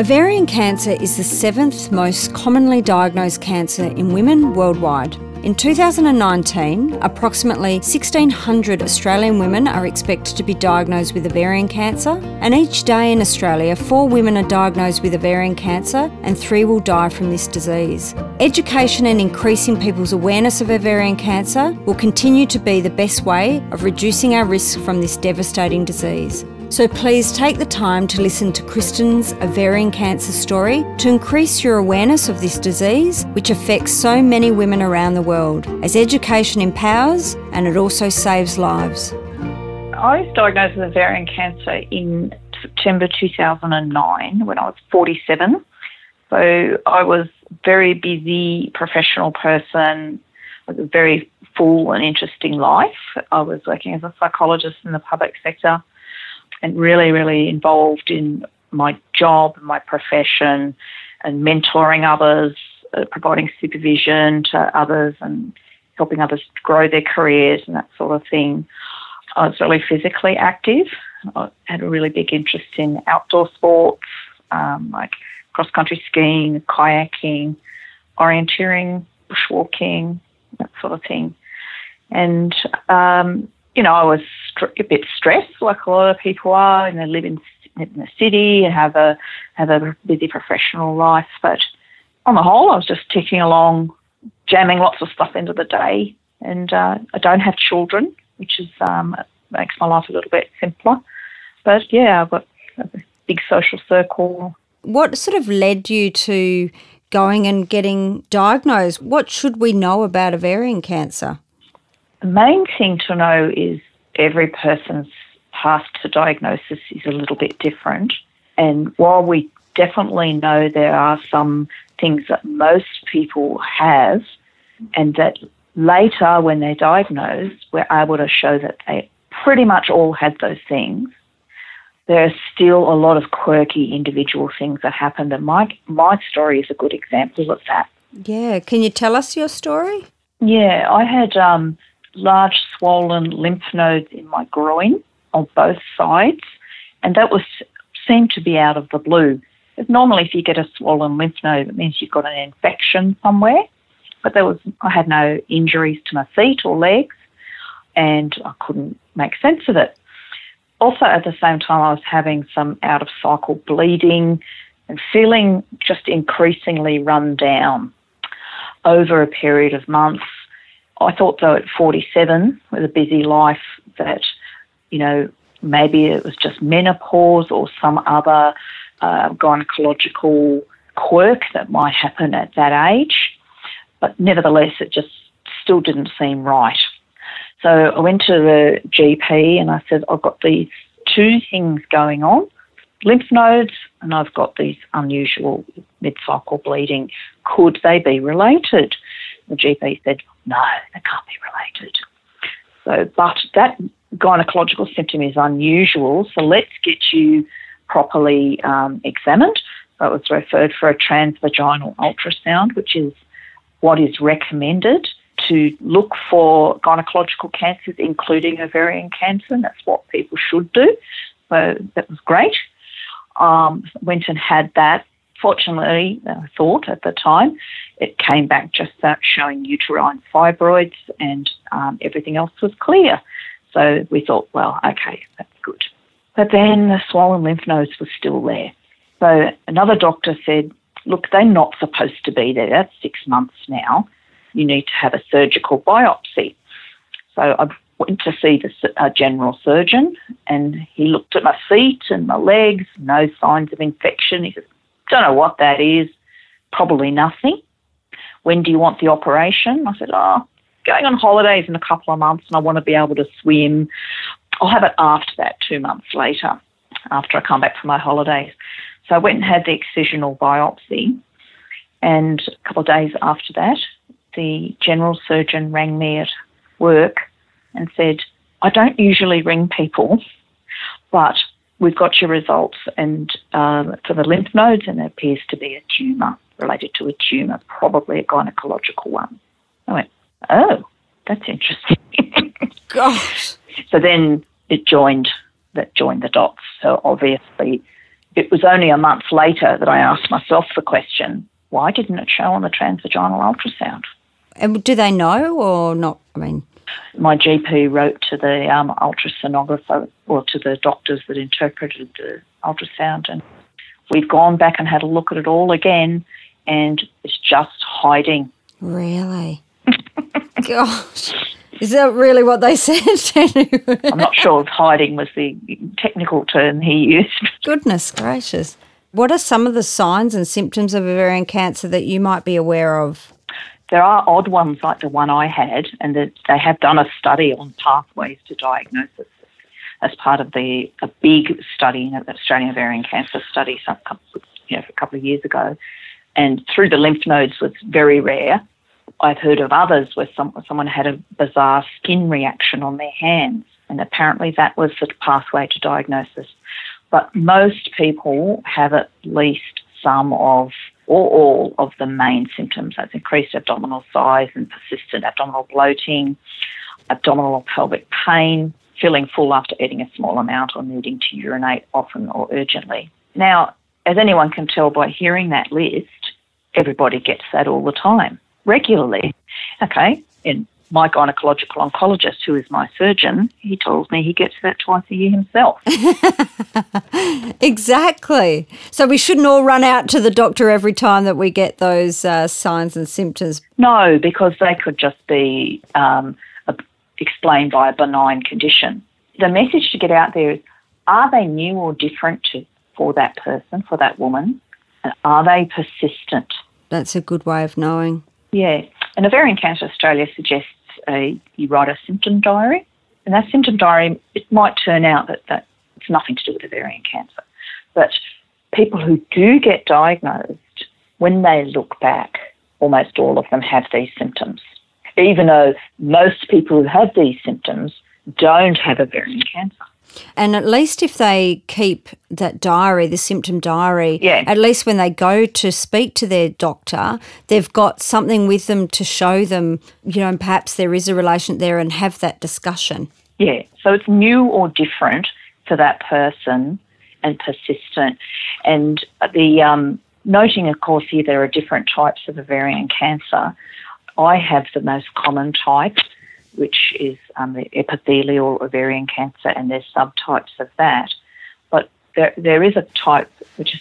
Ovarian cancer is the seventh most commonly diagnosed cancer in women worldwide. In 2019, approximately 1,600 Australian women are expected to be diagnosed with ovarian cancer, and each day in Australia, four women are diagnosed with ovarian cancer and three will die from this disease. Education and increasing people's awareness of ovarian cancer will continue to be the best way of reducing our risk from this devastating disease. So please take the time to listen to Kristen's ovarian cancer story to increase your awareness of this disease, which affects so many women around the world, as education empowers and it also saves lives. I was diagnosed with ovarian cancer in September 2009 when I was 47. So I was very busy professional person, with a very full and interesting life. I was working as a psychologist in the public sector and really, really involved in my job, my profession, and mentoring others, uh, providing supervision to others, and helping others grow their careers and that sort of thing. I was really physically active. I had a really big interest in outdoor sports, um, like cross country skiing, kayaking, orienteering, bushwalking, that sort of thing. And um, you know, I was a bit stressed, like a lot of people are, and they live in, in the city and have a have a busy professional life. But on the whole, I was just ticking along, jamming lots of stuff into the day. And uh, I don't have children, which is um, makes my life a little bit simpler. But yeah, I've got a big social circle. What sort of led you to going and getting diagnosed? What should we know about ovarian cancer? The main thing to know is every person's path to diagnosis is a little bit different. And while we definitely know there are some things that most people have, and that later when they're diagnosed, we're able to show that they pretty much all had those things. There are still a lot of quirky individual things that happened, and my my story is a good example of that. Yeah, can you tell us your story? Yeah, I had um, large swollen lymph nodes in my groin on both sides, and that was seemed to be out of the blue. Normally, if you get a swollen lymph node, it means you've got an infection somewhere. But there was, I had no injuries to my feet or legs, and I couldn't make sense of it. Also, at the same time, I was having some out of cycle bleeding and feeling just increasingly run down over a period of months I thought though at 47 with a busy life that, you know, maybe it was just menopause or some other uh, gynecological quirk that might happen at that age. But nevertheless, it just still didn't seem right. So I went to the GP and I said, I've got these two things going on lymph nodes and I've got these unusual mid cycle bleeding. Could they be related? The GP said, no, they can't be related. So, but that gynecological symptom is unusual, so let's get you properly um, examined. So it was referred for a transvaginal ultrasound, which is what is recommended to look for gynecological cancers, including ovarian cancer, and that's what people should do. So that was great. Um, went and had that Fortunately, I thought at the time, it came back just showing uterine fibroids and um, everything else was clear. So we thought, well, okay, that's good. But then the swollen lymph nodes were still there. So another doctor said, look, they're not supposed to be there. That's six months now. You need to have a surgical biopsy. So I went to see the uh, general surgeon and he looked at my feet and my legs, no signs of infection. He said, don't know what that is. Probably nothing. When do you want the operation? I said, oh, going on holidays in a couple of months and I want to be able to swim. I'll have it after that, two months later, after I come back from my holidays. So I went and had the excisional biopsy. And a couple of days after that, the general surgeon rang me at work and said, I don't usually ring people, but we've got your results and um, for the lymph nodes, and there appears to be a tumour related to a tumour, probably a gynecological one. I went, oh, that's interesting. Gosh. So then it joined that joined the dots. So obviously, it was only a month later that I asked myself the question: Why didn't it show on the transvaginal ultrasound? And do they know or not? I mean, my GP wrote to the um, ultrasonographer or to the doctors that interpreted the ultrasound, and we've gone back and had a look at it all again, and it's just hiding. Really? Gosh. Is that really what they said? I'm not sure if hiding was the technical term he used. Goodness gracious. What are some of the signs and symptoms of ovarian cancer that you might be aware of? There are odd ones like the one I had, and that they have done a study on pathways to diagnosis as part of the a big study, the Australian Ovarian Cancer Study, some, you know, a couple of years ago. And through the lymph nodes was very rare. I've heard of others where some, someone had a bizarre skin reaction on their hands, and apparently that was the pathway to diagnosis. But most people have at least some of or all of the main symptoms. That's increased abdominal size and persistent abdominal bloating, abdominal or pelvic pain, feeling full after eating a small amount, or needing to urinate often or urgently. Now, as anyone can tell by hearing that list, everybody gets that all the time, regularly. Okay, in my gynecological oncologist, who is my surgeon, he tells me he gets that twice a year himself. exactly. So we shouldn't all run out to the doctor every time that we get those uh, signs and symptoms. No, because they could just be um, explained by a benign condition. The message to get out there is are they new or different to, for that person, for that woman? And are they persistent? That's a good way of knowing. Yeah. And Ovarian Cancer Australia suggests a, you write a symptom diary. And that symptom diary, it might turn out that, that it's nothing to do with ovarian cancer. But people who do get diagnosed, when they look back, almost all of them have these symptoms. Even though most people who have these symptoms don't have ovarian cancer. And at least if they keep that diary, the symptom diary, yeah. at least when they go to speak to their doctor, they've got something with them to show them, you know, and perhaps there is a relation there and have that discussion. Yeah, so it's new or different for that person and persistent. And the um, noting, of course, here there are different types of ovarian cancer. I have the most common type which is um, the epithelial ovarian cancer, and there's subtypes of that. But there, there is a type which is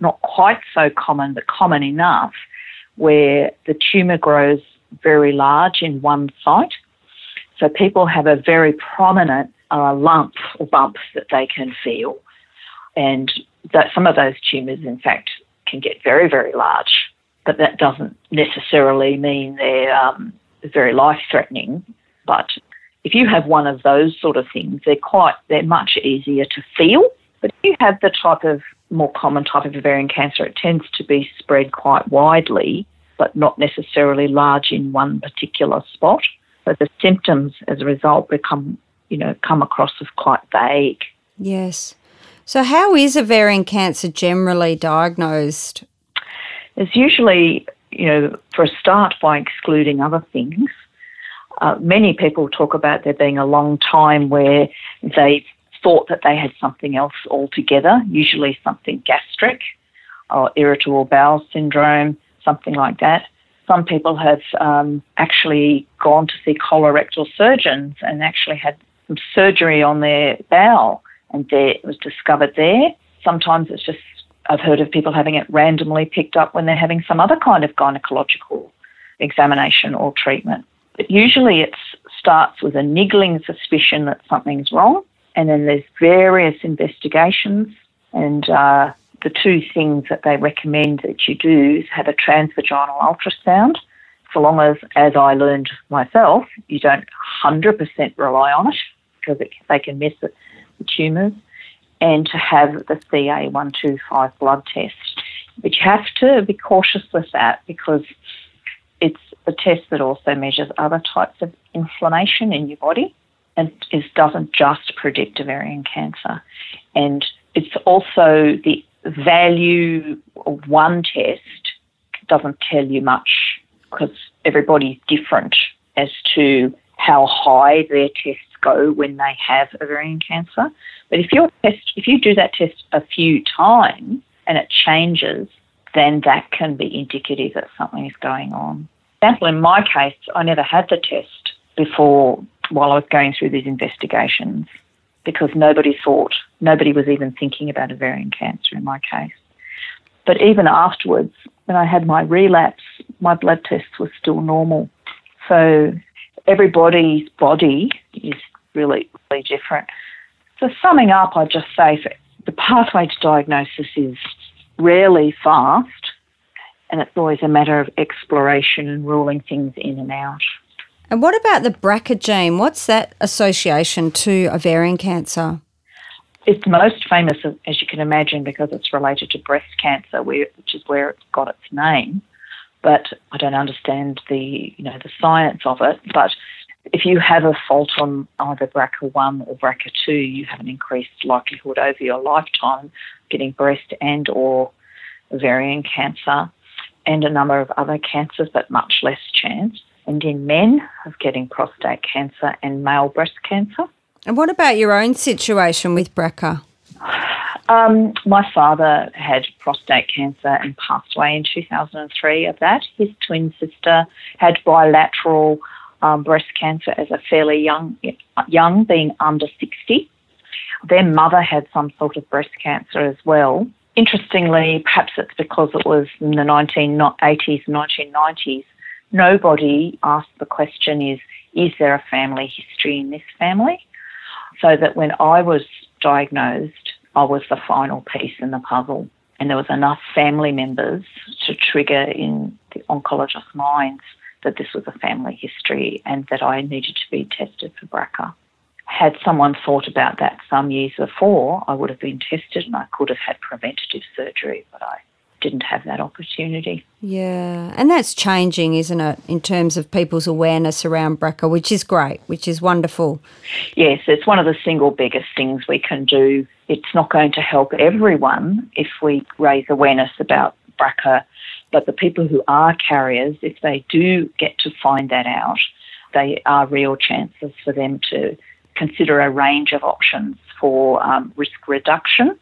not quite so common, but common enough, where the tumour grows very large in one site. So people have a very prominent uh, lump or bump that they can feel. And that some of those tumours, in fact, can get very, very large. But that doesn't necessarily mean they're um, very life threatening. But if you have one of those sort of things, they're quite they're much easier to feel. But if you have the type of more common type of ovarian cancer, it tends to be spread quite widely, but not necessarily large in one particular spot. So the symptoms as a result become, you know, come across as quite vague. Yes. So how is ovarian cancer generally diagnosed? It's usually, you know, for a start by excluding other things. Uh, many people talk about there being a long time where they thought that they had something else altogether, usually something gastric or irritable bowel syndrome, something like that. Some people have um, actually gone to see colorectal surgeons and actually had some surgery on their bowel, and there, it was discovered there. Sometimes it's just, I've heard of people having it randomly picked up when they're having some other kind of gynecological examination or treatment. But usually it starts with a niggling suspicion that something's wrong, and then there's various investigations. And uh, the two things that they recommend that you do is have a transvaginal ultrasound. So long as, as I learned myself, you don't 100% rely on it because it, they can miss it, the tumours, and to have the CA125 blood test. But you have to be cautious with that because a test that also measures other types of inflammation in your body and it doesn't just predict ovarian cancer. And it's also the value of one test doesn't tell you much because everybody's different as to how high their tests go when they have ovarian cancer. But if your test, if you do that test a few times and it changes, then that can be indicative that something is going on. Example, in my case, I never had the test before while I was going through these investigations because nobody thought, nobody was even thinking about ovarian cancer in my case. But even afterwards, when I had my relapse, my blood tests were still normal. So everybody's body is really, really different. So summing up, I'd just say the pathway to diagnosis is rarely fast, and it's always a matter of exploration and ruling things in and out. And what about the BRCA gene? What's that association to ovarian cancer? It's most famous, as you can imagine, because it's related to breast cancer, which is where it's got its name. But I don't understand the, you know, the science of it. But if you have a fault on either BRCA1 or BRCA2, you have an increased likelihood over your lifetime getting breast and or ovarian cancer and a number of other cancers, but much less chance and in men of getting prostate cancer and male breast cancer. And what about your own situation with BRCA? Um, my father had prostate cancer and passed away in 2003 of that. His twin sister had bilateral um, breast cancer as a fairly young, young, being under 60. Their mother had some sort of breast cancer as well. Interestingly, perhaps it's because it was in the 1980s, 1990s, nobody asked the question is, is there a family history in this family? So that when I was diagnosed, I was the final piece in the puzzle. And there was enough family members to trigger in the oncologist's minds that this was a family history and that I needed to be tested for BRCA. Had someone thought about that some years before, I would have been tested and I could have had preventative surgery, but I didn't have that opportunity. Yeah, and that's changing, isn't it, in terms of people's awareness around BRCA, which is great, which is wonderful. Yes, it's one of the single biggest things we can do. It's not going to help everyone if we raise awareness about BRCA, but the people who are carriers, if they do get to find that out, they are real chances for them to consider a range of options for um, risk reduction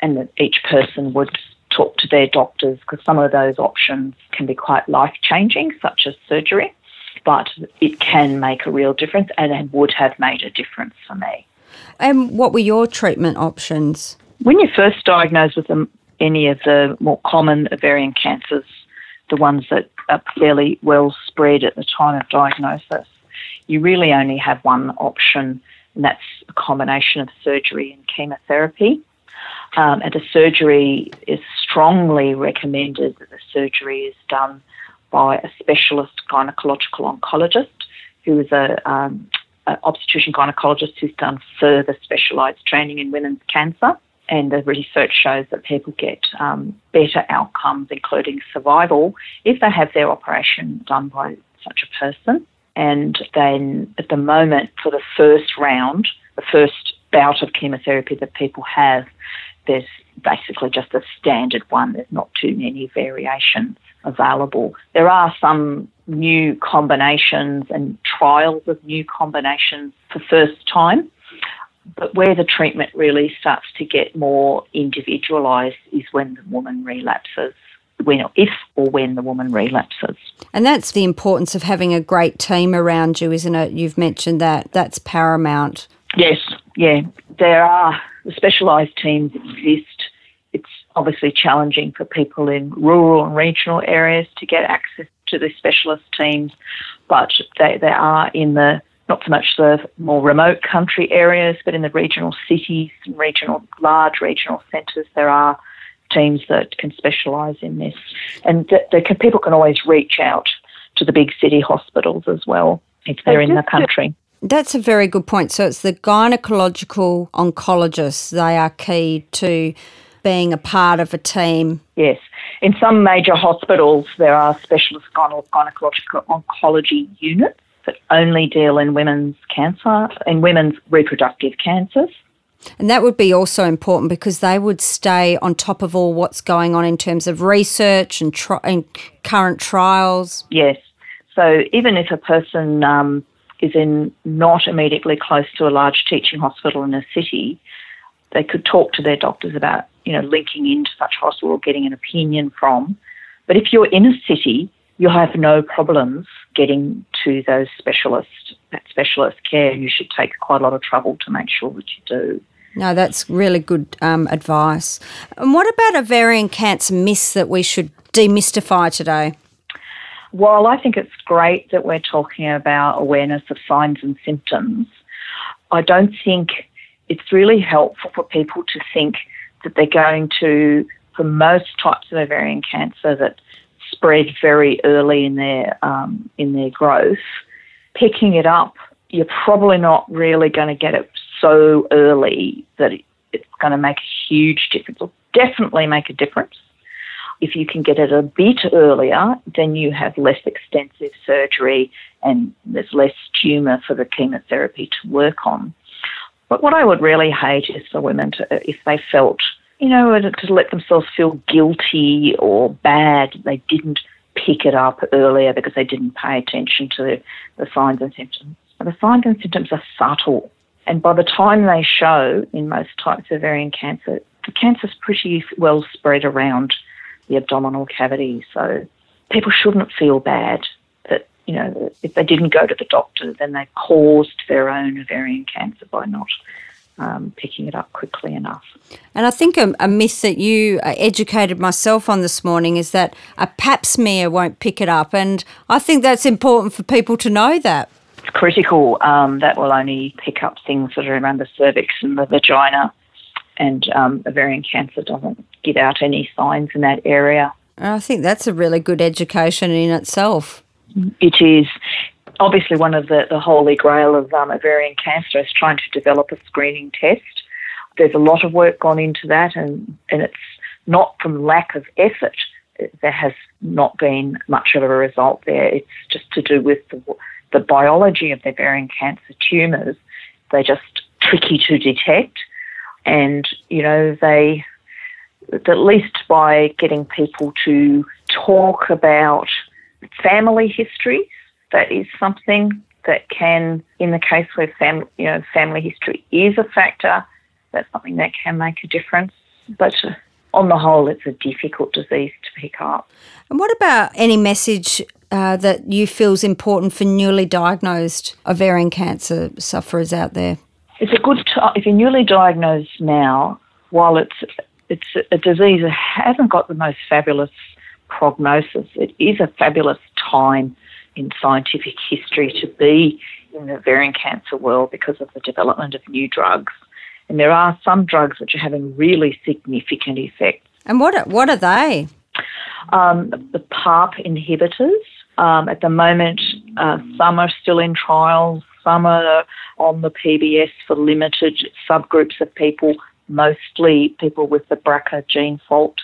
and that each person would talk to their doctors because some of those options can be quite life changing, such as surgery, but it can make a real difference and it would have made a difference for me. And what were your treatment options? When you're first diagnosed with any of the more common ovarian cancers, the ones that are fairly well spread at the time of diagnosis, you really only have one option, and that's a combination of surgery and chemotherapy. Um, and the surgery is strongly recommended that the surgery is done by a specialist gynecological oncologist who is a, um, an obstetrician gynecologist who's done further specialised training in women's cancer. And the research shows that people get um, better outcomes, including survival, if they have their operation done by such a person. And then at the moment, for the first round, the first bout of chemotherapy that people have, there's basically just a standard one. There's not too many variations available. There are some new combinations and trials of new combinations for first time. But where the treatment really starts to get more individualised is when the woman relapses, when if or when the woman relapses. And that's the importance of having a great team around you, isn't it? You've mentioned that. That's paramount. Yes, yeah. There are specialised teams exist. It's obviously challenging for people in rural and regional areas to get access to the specialist teams, but they, they are in the not so much the more remote country areas, but in the regional cities and regional large regional centres, there are teams that can specialise in this, and the, the, people can always reach out to the big city hospitals as well if they're in the country. That's a very good point. So it's the gynecological oncologists, they are key to being a part of a team. Yes. in some major hospitals, there are specialist gynecological oncology units that only deal in women's cancer, in women's reproductive cancers. And that would be also important because they would stay on top of all what's going on in terms of research and, tri- and current trials. Yes. So even if a person um, is in not immediately close to a large teaching hospital in a city, they could talk to their doctors about, you know, linking into such hospital or getting an opinion from. But if you're in a city, you'll have no problems getting to those specialists, that specialist care. You should take quite a lot of trouble to make sure that you do. No, that's really good um, advice. And what about ovarian cancer myths that we should demystify today? Well, I think it's great that we're talking about awareness of signs and symptoms, I don't think it's really helpful for people to think that they're going to, for most types of ovarian cancer that spread very early in their um, in their growth, picking it up, you're probably not really going to get it so early that it's going to make a huge difference. It'll definitely make a difference. If you can get it a bit earlier, then you have less extensive surgery and there's less tumour for the chemotherapy to work on. But what I would really hate is for women to, if they felt, you know, to let themselves feel guilty or bad, they didn't pick it up earlier because they didn't pay attention to the, signs and symptoms. The signs and symptoms are subtle. And by the time they show in most types of ovarian cancer, the cancer's pretty well spread around the abdominal cavity. So people shouldn't feel bad that, you know, if they didn't go to the doctor, then they caused their own ovarian cancer by not um, picking it up quickly enough. And I think a, a, myth that you uh, educated myself on this morning is that a pap smear won't pick it up. And I think that's important for people to know that. It's critical. Um, that will only pick up things that are around the cervix and the vagina and um, ovarian cancer doesn't give out any signs in that area. I think that's a really good education in itself. It is. Obviously, one of the, the holy grail of um, ovarian cancer is trying to develop a screening test. There's a lot of work gone into that, and, and it's not from lack of effort. There has not been much of a result there. It's just to do with the, the biology of their ovarian cancer tumours. They're just tricky to detect and you know they at least by getting people to talk about family history that is something that can in the case where family you know family history is a factor that's something that can make a difference but on the whole it's a difficult disease to pick up and what about any message uh, that you feel is important for newly diagnosed ovarian cancer sufferers out there it's a good time if you're newly diagnosed now. While it's it's a disease that hasn't got the most fabulous prognosis, it is a fabulous time in scientific history to be in the ovarian cancer world because of the development of new drugs. And there are some drugs which are having really significant effects. And what are, what are they? Um, the PARP inhibitors. Um, at the moment, uh, some are still in trials. Some are on the PBS for limited subgroups of people, mostly people with the BRCA gene fault.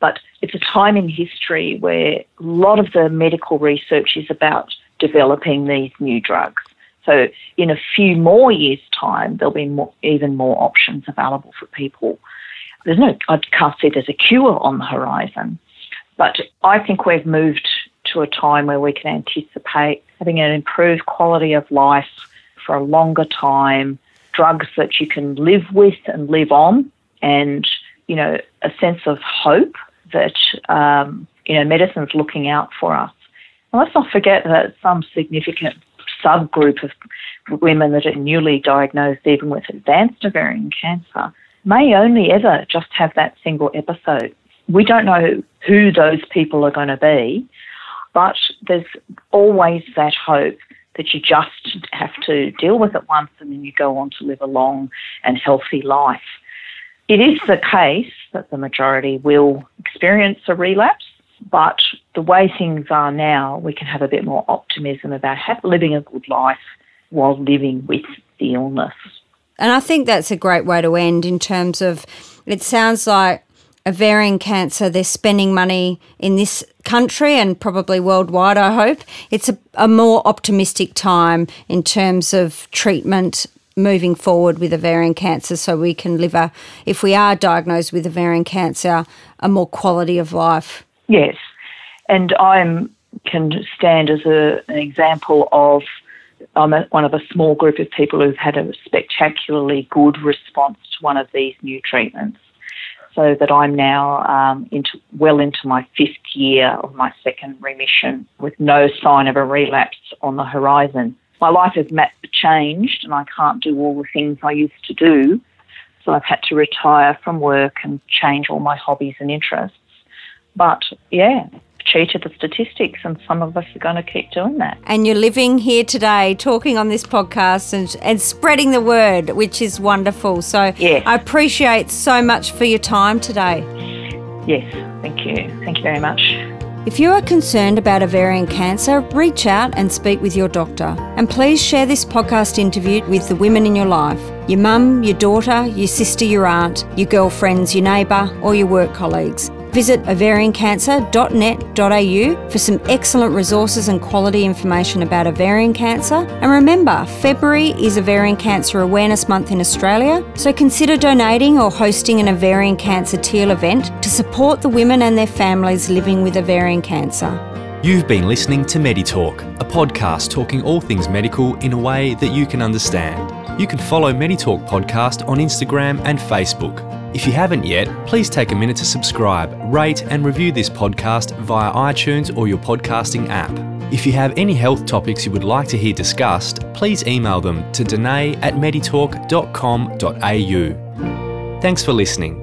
But it's a time in history where a lot of the medical research is about developing these new drugs. So in a few more years' time, there'll be more, even more options available for people. There's no, I can't see there's a cure on the horizon, but I think we've moved to a time where we can anticipate having an improved quality of life for a longer time, drugs that you can live with and live on, and you know a sense of hope that um, you know medicine's looking out for us. And let's not forget that some significant subgroup of women that are newly diagnosed, even with advanced ovarian cancer, may only ever just have that single episode. We don't know who those people are going to be, but there's always that hope that you just have to deal with it once and then you go on to live a long and healthy life. It is the case that the majority will experience a relapse, but the way things are now, we can have a bit more optimism about living a good life while living with the illness. And I think that's a great way to end in terms of it sounds like ovarian cancer, they're spending money in this country and probably worldwide, I hope. It's a, a more optimistic time in terms of treatment moving forward with ovarian cancer so we can live a, if we are diagnosed with ovarian cancer, a more quality of life. Yes. And I can stand as a, an example of I'm a, one of a small group of people who've had a spectacularly good response to one of these new treatments. So that I'm now um, into well into my fifth year of my second remission with no sign of a relapse on the horizon. My life has changed and I can't do all the things I used to do. So I've had to retire from work and change all my hobbies and interests. But yeah, cheated the statistics, and some of us are going to keep doing that. And you're living here today, talking on this podcast and, and spreading the word, which is wonderful. So yes. I appreciate so much for your time today. Yes, thank you. Thank you very much. If you are concerned about ovarian cancer, reach out and speak with your doctor. And please share this podcast interview with the women in your life your mum, your daughter, your sister, your aunt, your girlfriends, your neighbour, or your work colleagues. Visit ovariancancer.net.au for some excellent resources and quality information about ovarian cancer. And remember, February is Ovarian Cancer Awareness Month in Australia, so consider donating or hosting an ovarian cancer teal event to support the women and their families living with ovarian cancer. You've been listening to MediTalk, a podcast talking all things medical in a way that you can understand. You can follow MediTalk podcast on Instagram and Facebook. If you haven't yet, please take a minute to subscribe, rate, and review this podcast via iTunes or your podcasting app. If you have any health topics you would like to hear discussed, please email them to danae at meditalk.com.au. Thanks for listening.